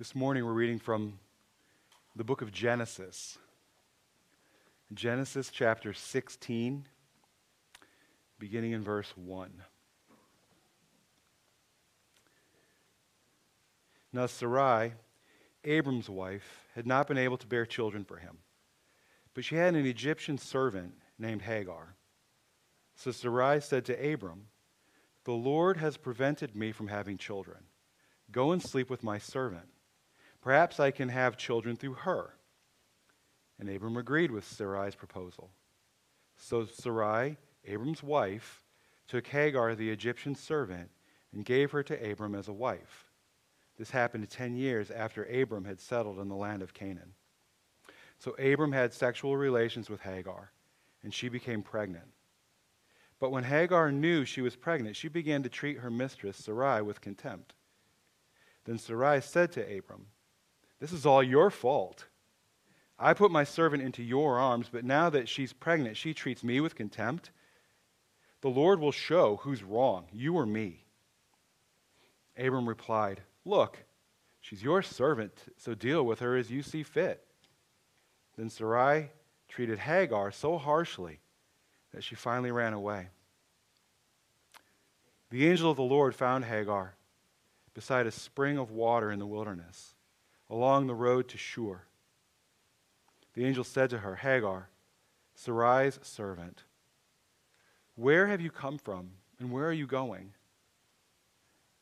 This morning we're reading from the book of Genesis. Genesis chapter 16, beginning in verse 1. Now, Sarai, Abram's wife, had not been able to bear children for him, but she had an Egyptian servant named Hagar. So Sarai said to Abram, The Lord has prevented me from having children. Go and sleep with my servant. Perhaps I can have children through her. And Abram agreed with Sarai's proposal. So Sarai, Abram's wife, took Hagar, the Egyptian servant, and gave her to Abram as a wife. This happened 10 years after Abram had settled in the land of Canaan. So Abram had sexual relations with Hagar, and she became pregnant. But when Hagar knew she was pregnant, she began to treat her mistress, Sarai, with contempt. Then Sarai said to Abram, this is all your fault. I put my servant into your arms, but now that she's pregnant, she treats me with contempt. The Lord will show who's wrong, you or me. Abram replied, Look, she's your servant, so deal with her as you see fit. Then Sarai treated Hagar so harshly that she finally ran away. The angel of the Lord found Hagar beside a spring of water in the wilderness along the road to Shur. The angel said to her, Hagar, Sarai's servant, where have you come from and where are you going?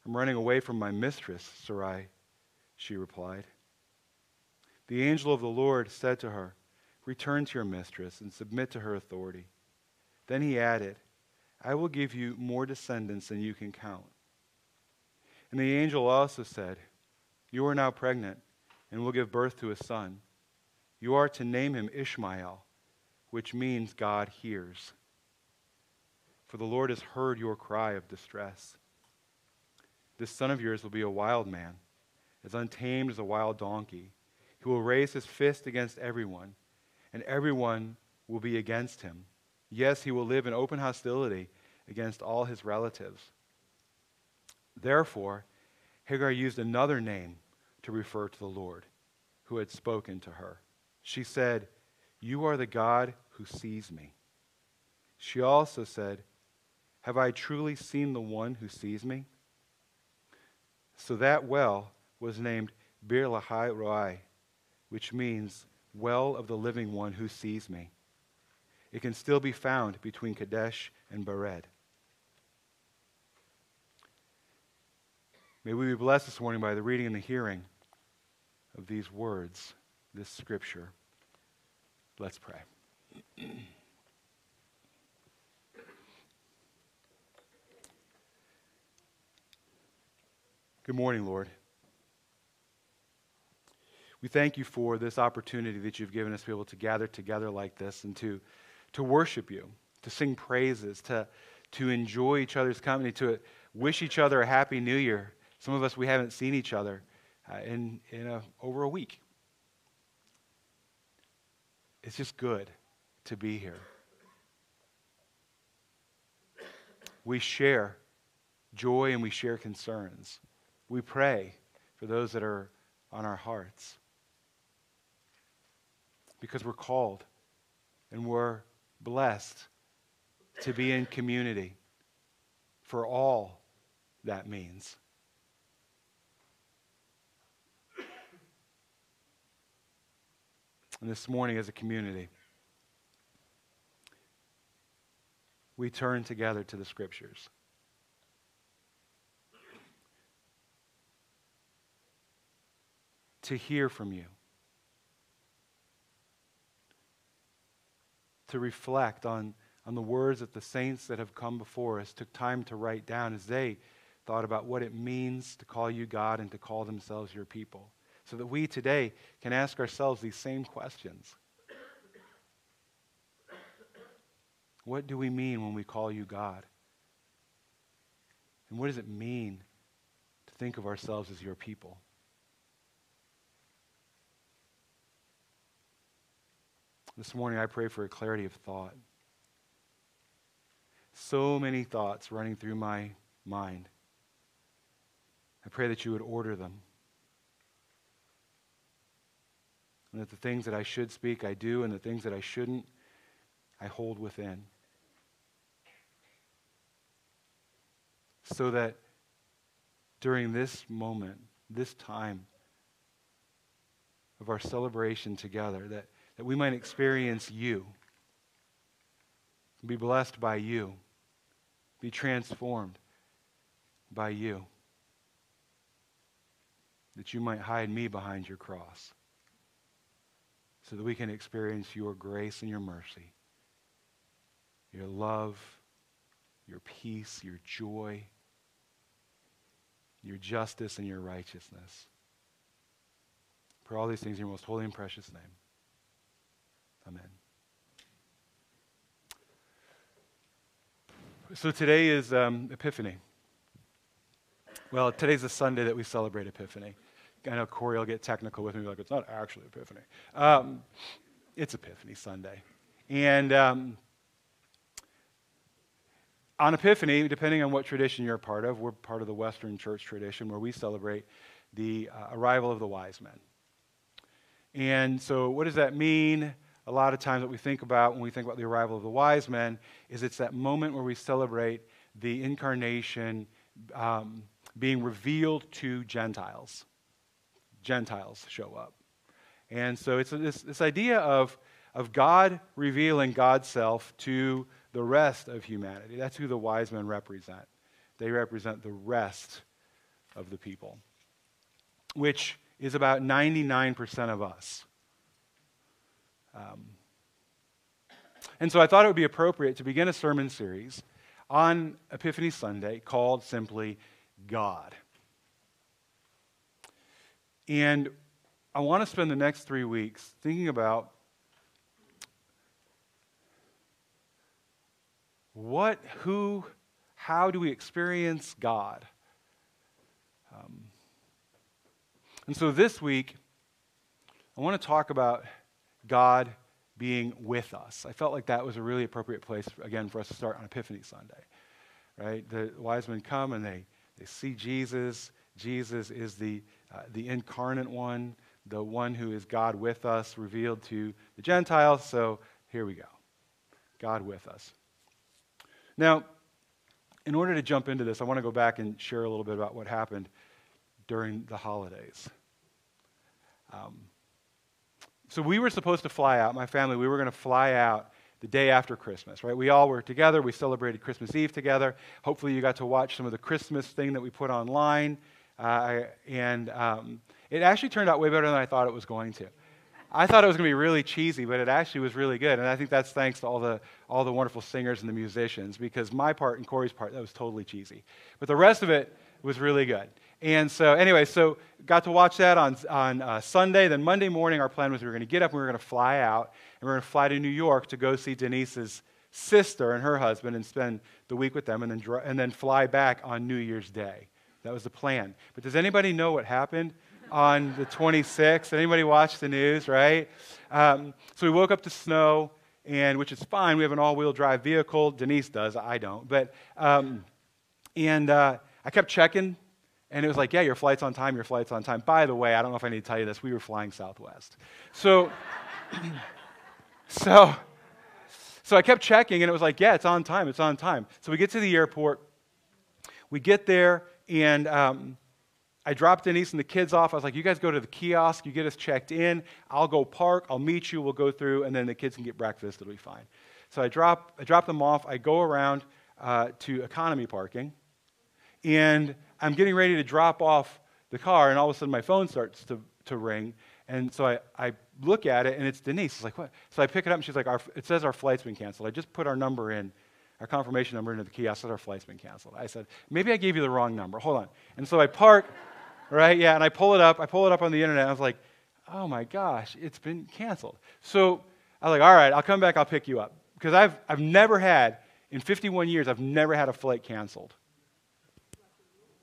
I'm running away from my mistress, Sarai, she replied. The angel of the Lord said to her, Return to your mistress and submit to her authority. Then he added, I will give you more descendants than you can count. And the angel also said, You are now pregnant and will give birth to a son. You are to name him Ishmael, which means God hears. For the Lord has heard your cry of distress. This son of yours will be a wild man, as untamed as a wild donkey. He will raise his fist against everyone, and everyone will be against him. Yes, he will live in open hostility against all his relatives. Therefore, Hagar used another name to refer to the Lord who had spoken to her. She said, You are the God who sees me. She also said, Have I truly seen the one who sees me? So that well was named Beer Lahai Roi, which means well of the living one who sees me. It can still be found between Kadesh and Bered. May we be blessed this morning by the reading and the hearing of these words, this scripture. Let's pray. Good morning, Lord. We thank you for this opportunity that you've given us to be able to gather together like this and to, to worship you, to sing praises, to, to enjoy each other's company, to wish each other a happy new year. Some of us, we haven't seen each other uh, in, in a, over a week. It's just good to be here. We share joy and we share concerns. We pray for those that are on our hearts because we're called and we're blessed to be in community for all that means. And this morning, as a community, we turn together to the scriptures. To hear from you, to reflect on, on the words that the saints that have come before us took time to write down as they thought about what it means to call you God and to call themselves your people so that we today can ask ourselves these same questions. What do we mean when we call you God? And what does it mean to think of ourselves as your people? This morning I pray for a clarity of thought. So many thoughts running through my mind. I pray that you would order them and that the things that I should speak, I do, and the things that I shouldn't, I hold within. So that during this moment, this time of our celebration together, that, that we might experience you, be blessed by you, be transformed by you, that you might hide me behind your cross so that we can experience your grace and your mercy, your love, your peace, your joy, your justice, and your righteousness. For all these things in your most holy and precious name. Amen. So today is um, Epiphany. Well, today's the Sunday that we celebrate Epiphany. I know Corey will get technical with me, like, it's not actually Epiphany. Um, it's Epiphany Sunday. And um, on Epiphany, depending on what tradition you're a part of, we're part of the Western church tradition where we celebrate the uh, arrival of the wise men. And so, what does that mean? A lot of times, what we think about when we think about the arrival of the wise men is it's that moment where we celebrate the incarnation um, being revealed to Gentiles. Gentiles show up. And so it's this, this idea of, of God revealing God's self to the rest of humanity. That's who the wise men represent. They represent the rest of the people, which is about 99% of us. Um, and so I thought it would be appropriate to begin a sermon series on Epiphany Sunday called simply God. And I want to spend the next three weeks thinking about what, who, how do we experience God? Um, and so this week, I want to talk about God being with us. I felt like that was a really appropriate place, again, for us to start on Epiphany Sunday. Right? The wise men come and they, they see Jesus. Jesus is the uh, the incarnate one, the one who is God with us, revealed to the Gentiles. So here we go God with us. Now, in order to jump into this, I want to go back and share a little bit about what happened during the holidays. Um, so we were supposed to fly out, my family, we were going to fly out the day after Christmas, right? We all were together. We celebrated Christmas Eve together. Hopefully, you got to watch some of the Christmas thing that we put online. Uh, and um, it actually turned out way better than I thought it was going to. I thought it was going to be really cheesy, but it actually was really good. And I think that's thanks to all the, all the wonderful singers and the musicians, because my part and Corey's part, that was totally cheesy. But the rest of it was really good. And so, anyway, so got to watch that on, on uh, Sunday. Then Monday morning, our plan was we were going to get up and we were going to fly out, and we were going to fly to New York to go see Denise's sister and her husband and spend the week with them, and then, and then fly back on New Year's Day. That was the plan. But does anybody know what happened on the 26th? Anybody watch the news, right? Um, so we woke up to snow, and which is fine. We have an all-wheel drive vehicle. Denise does. I don't. But um, and uh, I kept checking, and it was like, yeah, your flight's on time. Your flight's on time. By the way, I don't know if I need to tell you this. We were flying Southwest. So, so, so I kept checking, and it was like, yeah, it's on time. It's on time. So we get to the airport. We get there, and um, I dropped Denise and the kids off. I was like, you guys go to the kiosk, you get us checked in. I'll go park, I'll meet you, we'll go through, and then the kids can get breakfast. It'll be fine. So I drop, I drop them off. I go around uh, to economy parking, and I'm getting ready to drop off the car, and all of a sudden my phone starts to, to ring. And so I, I look at it, and it's Denise. It's like, what? So I pick it up, and she's like, it says our flight's been canceled. I just put our number in our confirmation number into the kiosk said our flight's been canceled. I said, maybe I gave you the wrong number. Hold on. And so I park, right? Yeah, and I pull it up. I pull it up on the internet. I was like, oh my gosh, it's been canceled. So I was like, all right, I'll come back. I'll pick you up. Because I've, I've never had, in 51 years, I've never had a flight canceled.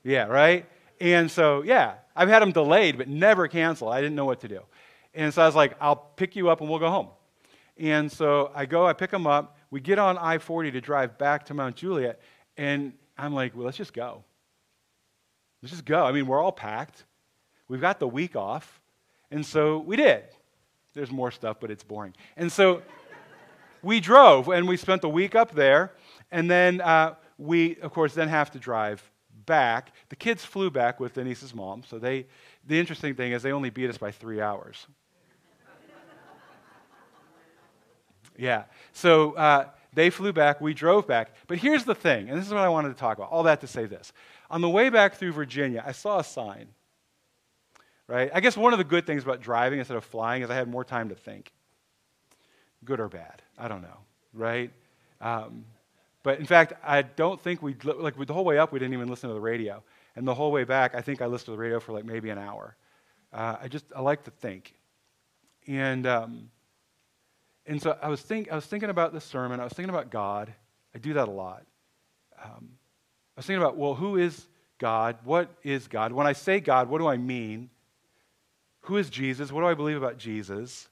Yeah, right? And so, yeah, I've had them delayed, but never canceled. I didn't know what to do. And so I was like, I'll pick you up and we'll go home. And so I go, I pick them up. We get on I 40 to drive back to Mount Juliet, and I'm like, well, let's just go. Let's just go. I mean, we're all packed. We've got the week off. And so we did. there's more stuff, but it's boring. And so we drove and we spent the week up there. And then uh, we, of course, then have to drive back. The kids flew back with Denise's mom. So they, the interesting thing is they only beat us by three hours. Yeah. So uh, they flew back. We drove back. But here's the thing, and this is what I wanted to talk about. All that to say this. On the way back through Virginia, I saw a sign right? I guess one of the good things about driving instead of flying is I had more time to think. Good or bad, I don't know, right? Um, but in fact, I don't think we, like the whole way up, we didn't even listen to the radio. And the whole way back, I think I listened to the radio for like maybe an hour. Uh, I just, I like to think. And, um, and so I was, think, I was thinking about the sermon. I was thinking about God. I do that a lot. Um, I was thinking about, well, who is God? What is God? When I say God, what do I mean? Who is Jesus? What do I believe about Jesus?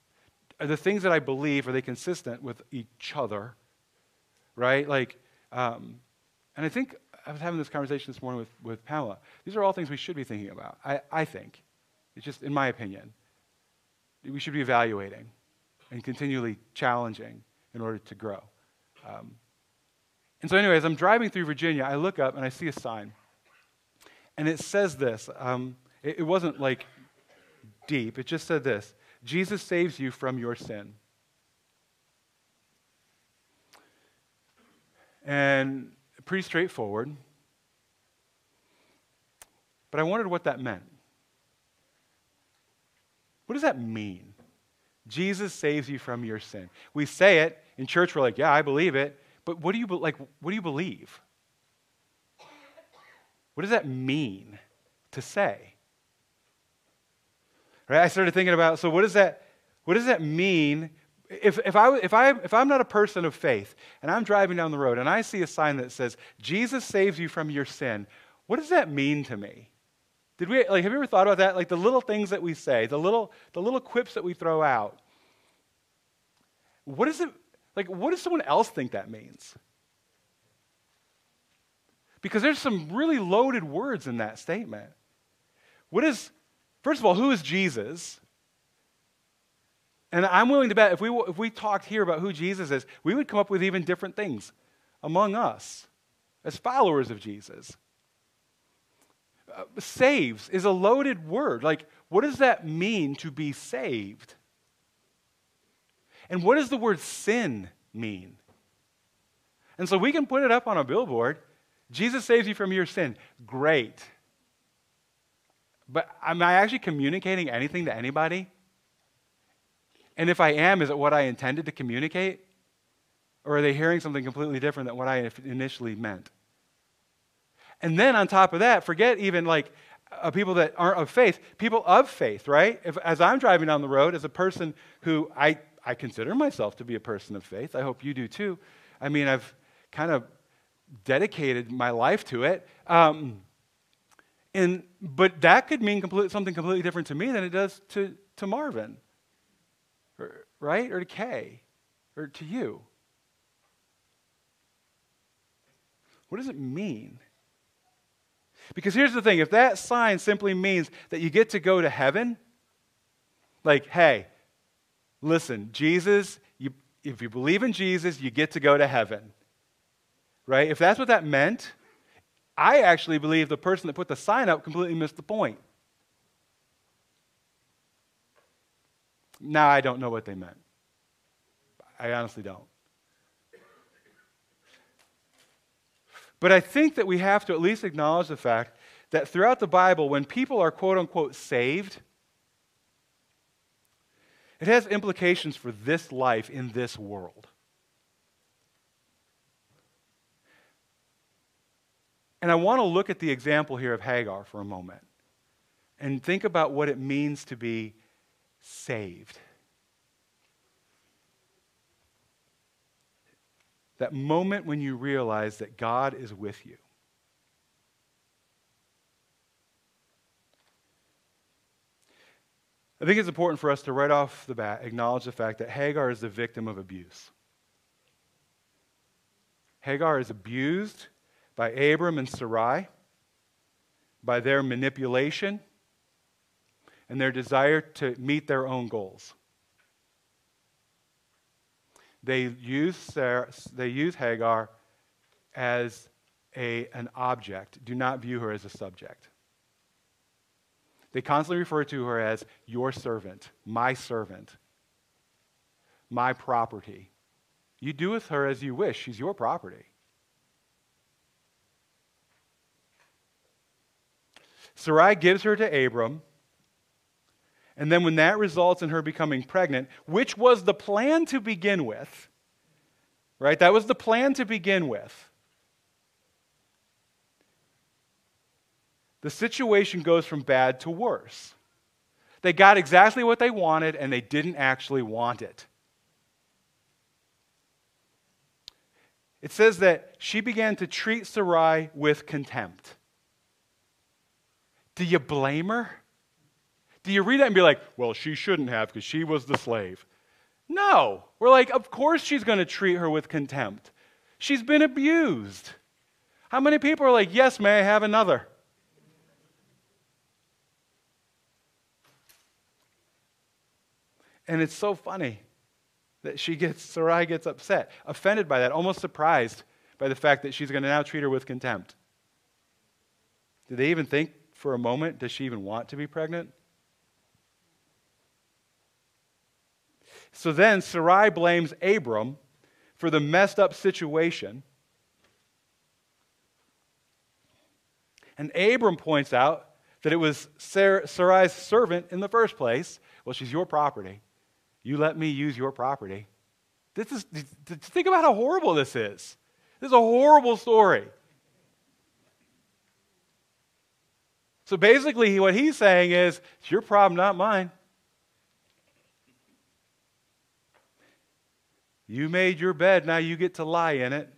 Are the things that I believe, are they consistent with each other? Right? Like, um, and I think I was having this conversation this morning with, with Pamela. These are all things we should be thinking about, I, I think. It's just, in my opinion, we should be evaluating and continually challenging in order to grow. Um, and so, anyway, as I'm driving through Virginia. I look up and I see a sign. And it says this. Um, it, it wasn't like deep. It just said this Jesus saves you from your sin. And pretty straightforward. But I wondered what that meant. What does that mean? Jesus saves you from your sin. We say it in church, we're like, yeah, I believe it. But what do you, like, what do you believe? What does that mean to say? Right? I started thinking about, so what does that, what does that mean? If, if, I, if, I, if I'm not a person of faith and I'm driving down the road and I see a sign that says, Jesus saves you from your sin, what does that mean to me? Did we, like, have you ever thought about that? Like the little things that we say, the little, the little quips that we throw out. What is it, like, what does someone else think that means? Because there's some really loaded words in that statement. What is, First of all, who is Jesus? And I'm willing to bet if we, if we talked here about who Jesus is, we would come up with even different things among us as followers of Jesus. Saves is a loaded word. Like, what does that mean to be saved? And what does the word sin mean? And so we can put it up on a billboard. Jesus saves you from your sin. Great. But am I actually communicating anything to anybody? And if I am, is it what I intended to communicate? Or are they hearing something completely different than what I initially meant? And then on top of that, forget even like uh, people that aren't of faith, people of faith, right? If, as I'm driving down the road, as a person who I, I consider myself to be a person of faith, I hope you do too. I mean, I've kind of dedicated my life to it. Um, and, but that could mean complete, something completely different to me than it does to, to Marvin, or, right? Or to Kay, or to you. What does it mean? Because here's the thing if that sign simply means that you get to go to heaven, like, hey, listen, Jesus, you, if you believe in Jesus, you get to go to heaven. Right? If that's what that meant, I actually believe the person that put the sign up completely missed the point. Now I don't know what they meant. I honestly don't. But I think that we have to at least acknowledge the fact that throughout the Bible, when people are quote unquote saved, it has implications for this life in this world. And I want to look at the example here of Hagar for a moment and think about what it means to be saved. That moment when you realize that God is with you. I think it's important for us to right off the bat acknowledge the fact that Hagar is the victim of abuse. Hagar is abused by Abram and Sarai, by their manipulation, and their desire to meet their own goals. They use, Sarah, they use Hagar as a, an object. Do not view her as a subject. They constantly refer to her as your servant, my servant, my property. You do with her as you wish. She's your property. Sarai gives her to Abram. And then, when that results in her becoming pregnant, which was the plan to begin with, right? That was the plan to begin with. The situation goes from bad to worse. They got exactly what they wanted, and they didn't actually want it. It says that she began to treat Sarai with contempt. Do you blame her? Do you read that and be like, well, she shouldn't have because she was the slave? No. We're like, of course she's going to treat her with contempt. She's been abused. How many people are like, yes, may I have another? And it's so funny that she gets, Sarai gets upset, offended by that, almost surprised by the fact that she's going to now treat her with contempt. Do they even think for a moment, does she even want to be pregnant? So then Sarai blames Abram for the messed up situation. And Abram points out that it was Sarai's servant in the first place. Well, she's your property. You let me use your property. This is, think about how horrible this is. This is a horrible story. So basically, what he's saying is, it's your problem, not mine. You made your bed, now you get to lie in it.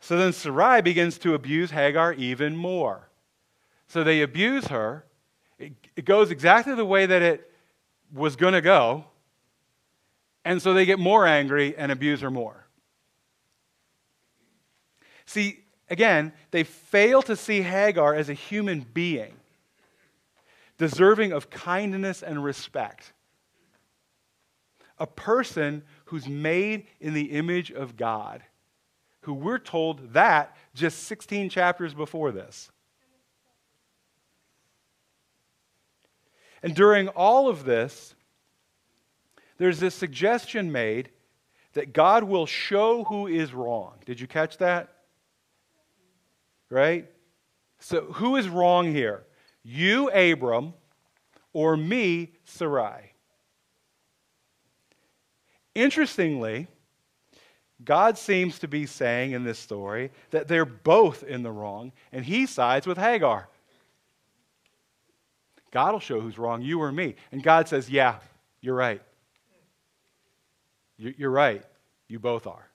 So then Sarai begins to abuse Hagar even more. So they abuse her. It, it goes exactly the way that it was going to go. And so they get more angry and abuse her more. See, again, they fail to see Hagar as a human being deserving of kindness and respect. A person who's made in the image of God, who we're told that just 16 chapters before this. And during all of this, there's this suggestion made that God will show who is wrong. Did you catch that? Right? So, who is wrong here? You, Abram, or me, Sarai. Interestingly, God seems to be saying in this story that they're both in the wrong, and he sides with Hagar. God will show who's wrong, you or me. And God says, Yeah, you're right. You're right. You both are.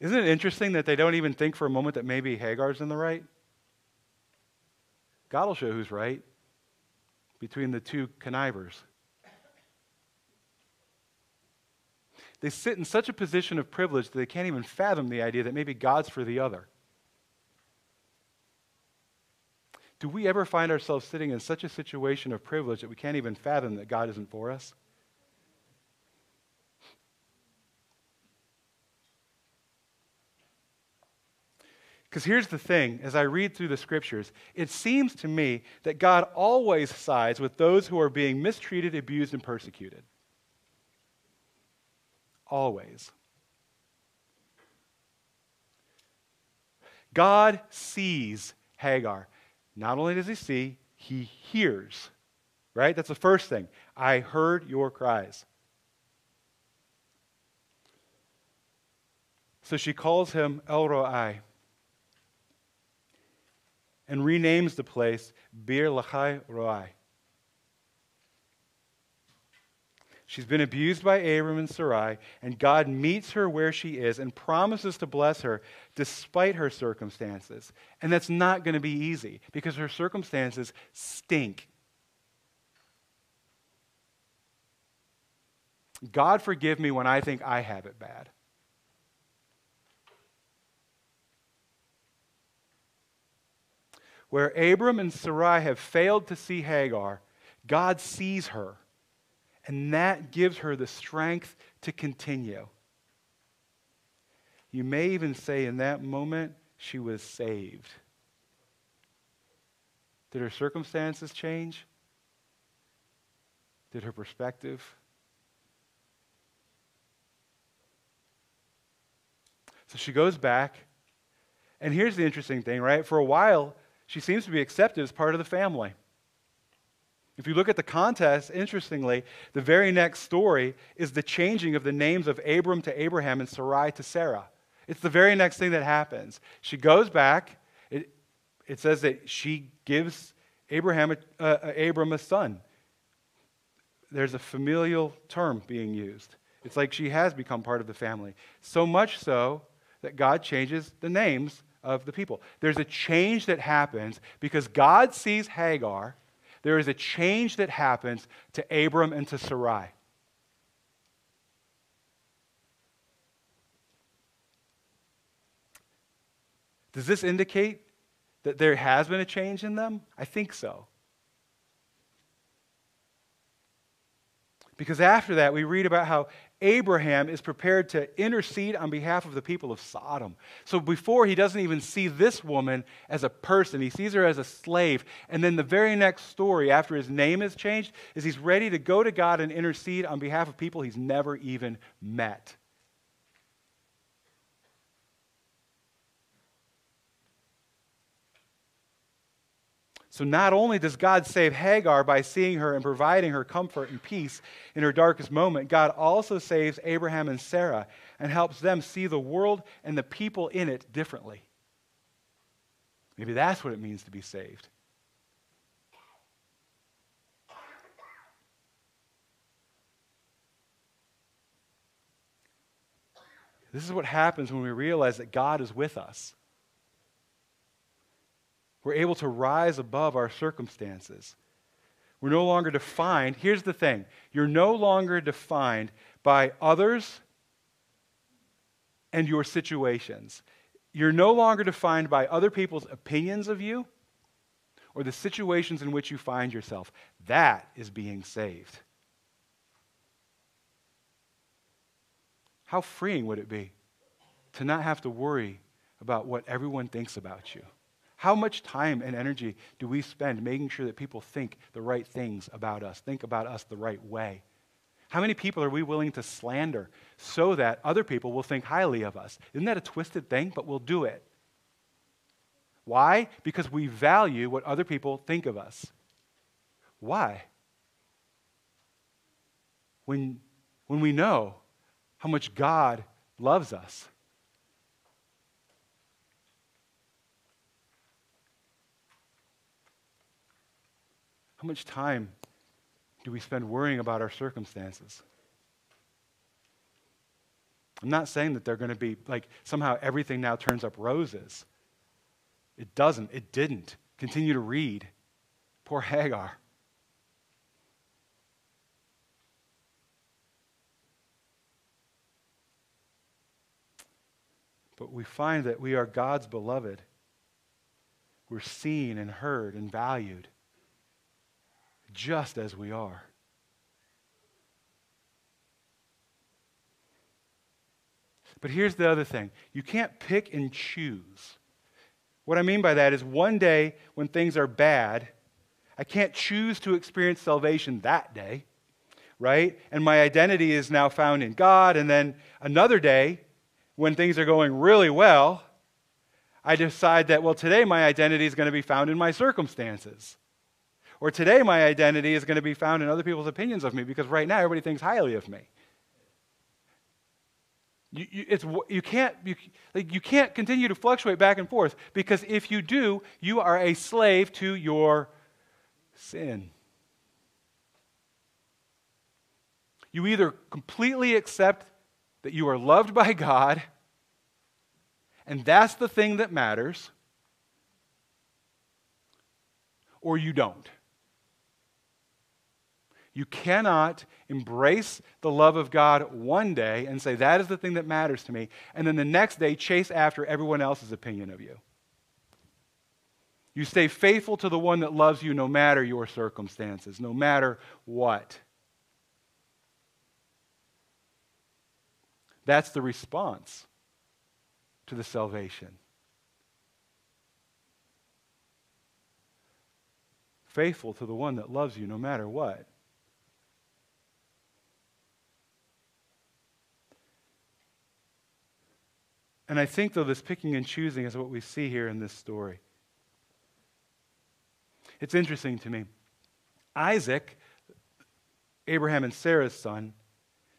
Isn't it interesting that they don't even think for a moment that maybe Hagar's in the right? God will show who's right between the two connivers. They sit in such a position of privilege that they can't even fathom the idea that maybe God's for the other. Do we ever find ourselves sitting in such a situation of privilege that we can't even fathom that God isn't for us? Because here's the thing as I read through the scriptures, it seems to me that God always sides with those who are being mistreated, abused, and persecuted. Always. God sees Hagar. Not only does he see, he hears. Right? That's the first thing. I heard your cries. So she calls him El Roi, and renames the place Beer Lahai Roi. She's been abused by Abram and Sarai, and God meets her where she is and promises to bless her despite her circumstances. And that's not going to be easy because her circumstances stink. God forgive me when I think I have it bad. Where Abram and Sarai have failed to see Hagar, God sees her, and that gives her the strength to continue. You may even say in that moment, she was saved. Did her circumstances change? Did her perspective? So she goes back. And here's the interesting thing, right? For a while, she seems to be accepted as part of the family. If you look at the context, interestingly, the very next story is the changing of the names of Abram to Abraham and Sarai to Sarah. It's the very next thing that happens. She goes back. It, it says that she gives Abraham a, uh, Abram a son. There's a familial term being used. It's like she has become part of the family. So much so that God changes the names of the people. There's a change that happens because God sees Hagar. There is a change that happens to Abram and to Sarai. Does this indicate that there has been a change in them? I think so. Because after that, we read about how Abraham is prepared to intercede on behalf of the people of Sodom. So before, he doesn't even see this woman as a person, he sees her as a slave. And then the very next story, after his name is changed, is he's ready to go to God and intercede on behalf of people he's never even met. So, not only does God save Hagar by seeing her and providing her comfort and peace in her darkest moment, God also saves Abraham and Sarah and helps them see the world and the people in it differently. Maybe that's what it means to be saved. This is what happens when we realize that God is with us. We're able to rise above our circumstances. We're no longer defined. Here's the thing you're no longer defined by others and your situations. You're no longer defined by other people's opinions of you or the situations in which you find yourself. That is being saved. How freeing would it be to not have to worry about what everyone thinks about you? How much time and energy do we spend making sure that people think the right things about us, think about us the right way? How many people are we willing to slander so that other people will think highly of us? Isn't that a twisted thing? But we'll do it. Why? Because we value what other people think of us. Why? When, when we know how much God loves us How much time do we spend worrying about our circumstances? I'm not saying that they're going to be like somehow everything now turns up roses. It doesn't. It didn't. Continue to read. Poor Hagar. But we find that we are God's beloved. We're seen and heard and valued just as we are. But here's the other thing you can't pick and choose. What I mean by that is one day when things are bad, I can't choose to experience salvation that day, right? And my identity is now found in God. And then another day, when things are going really well, I decide that, well, today my identity is going to be found in my circumstances. Or today, my identity is going to be found in other people's opinions of me because right now everybody thinks highly of me. You, you, it's, you, can't, you, like, you can't continue to fluctuate back and forth because if you do, you are a slave to your sin. You either completely accept that you are loved by God, and that's the thing that matters, or you don't. You cannot embrace the love of God one day and say, that is the thing that matters to me, and then the next day chase after everyone else's opinion of you. You stay faithful to the one that loves you no matter your circumstances, no matter what. That's the response to the salvation. Faithful to the one that loves you no matter what. And I think, though, this picking and choosing is what we see here in this story. It's interesting to me. Isaac, Abraham and Sarah's son,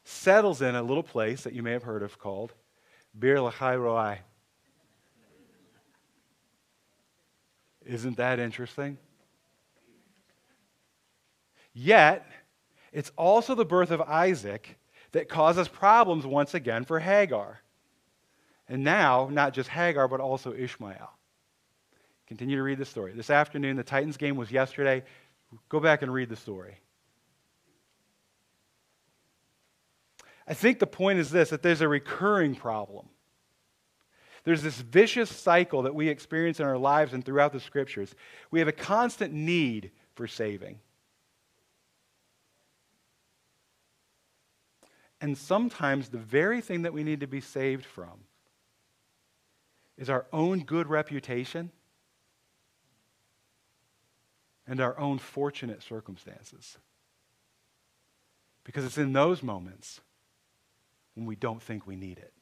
settles in a little place that you may have heard of called Beer Lahai Roi. Isn't that interesting? Yet, it's also the birth of Isaac that causes problems once again for Hagar. And now, not just Hagar, but also Ishmael. Continue to read the story. This afternoon, the Titans game was yesterday. Go back and read the story. I think the point is this that there's a recurring problem. There's this vicious cycle that we experience in our lives and throughout the scriptures. We have a constant need for saving. And sometimes the very thing that we need to be saved from is our own good reputation and our own fortunate circumstances. Because it's in those moments when we don't think we need it.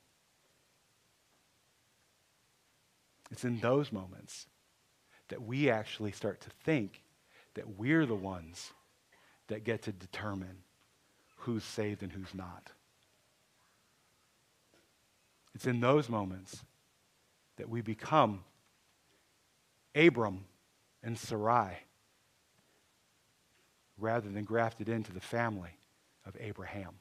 It's in those moments that we actually start to think that we're the ones that get to determine who's saved and who's not. It's in those moments that we become Abram and Sarai rather than grafted into the family of Abraham.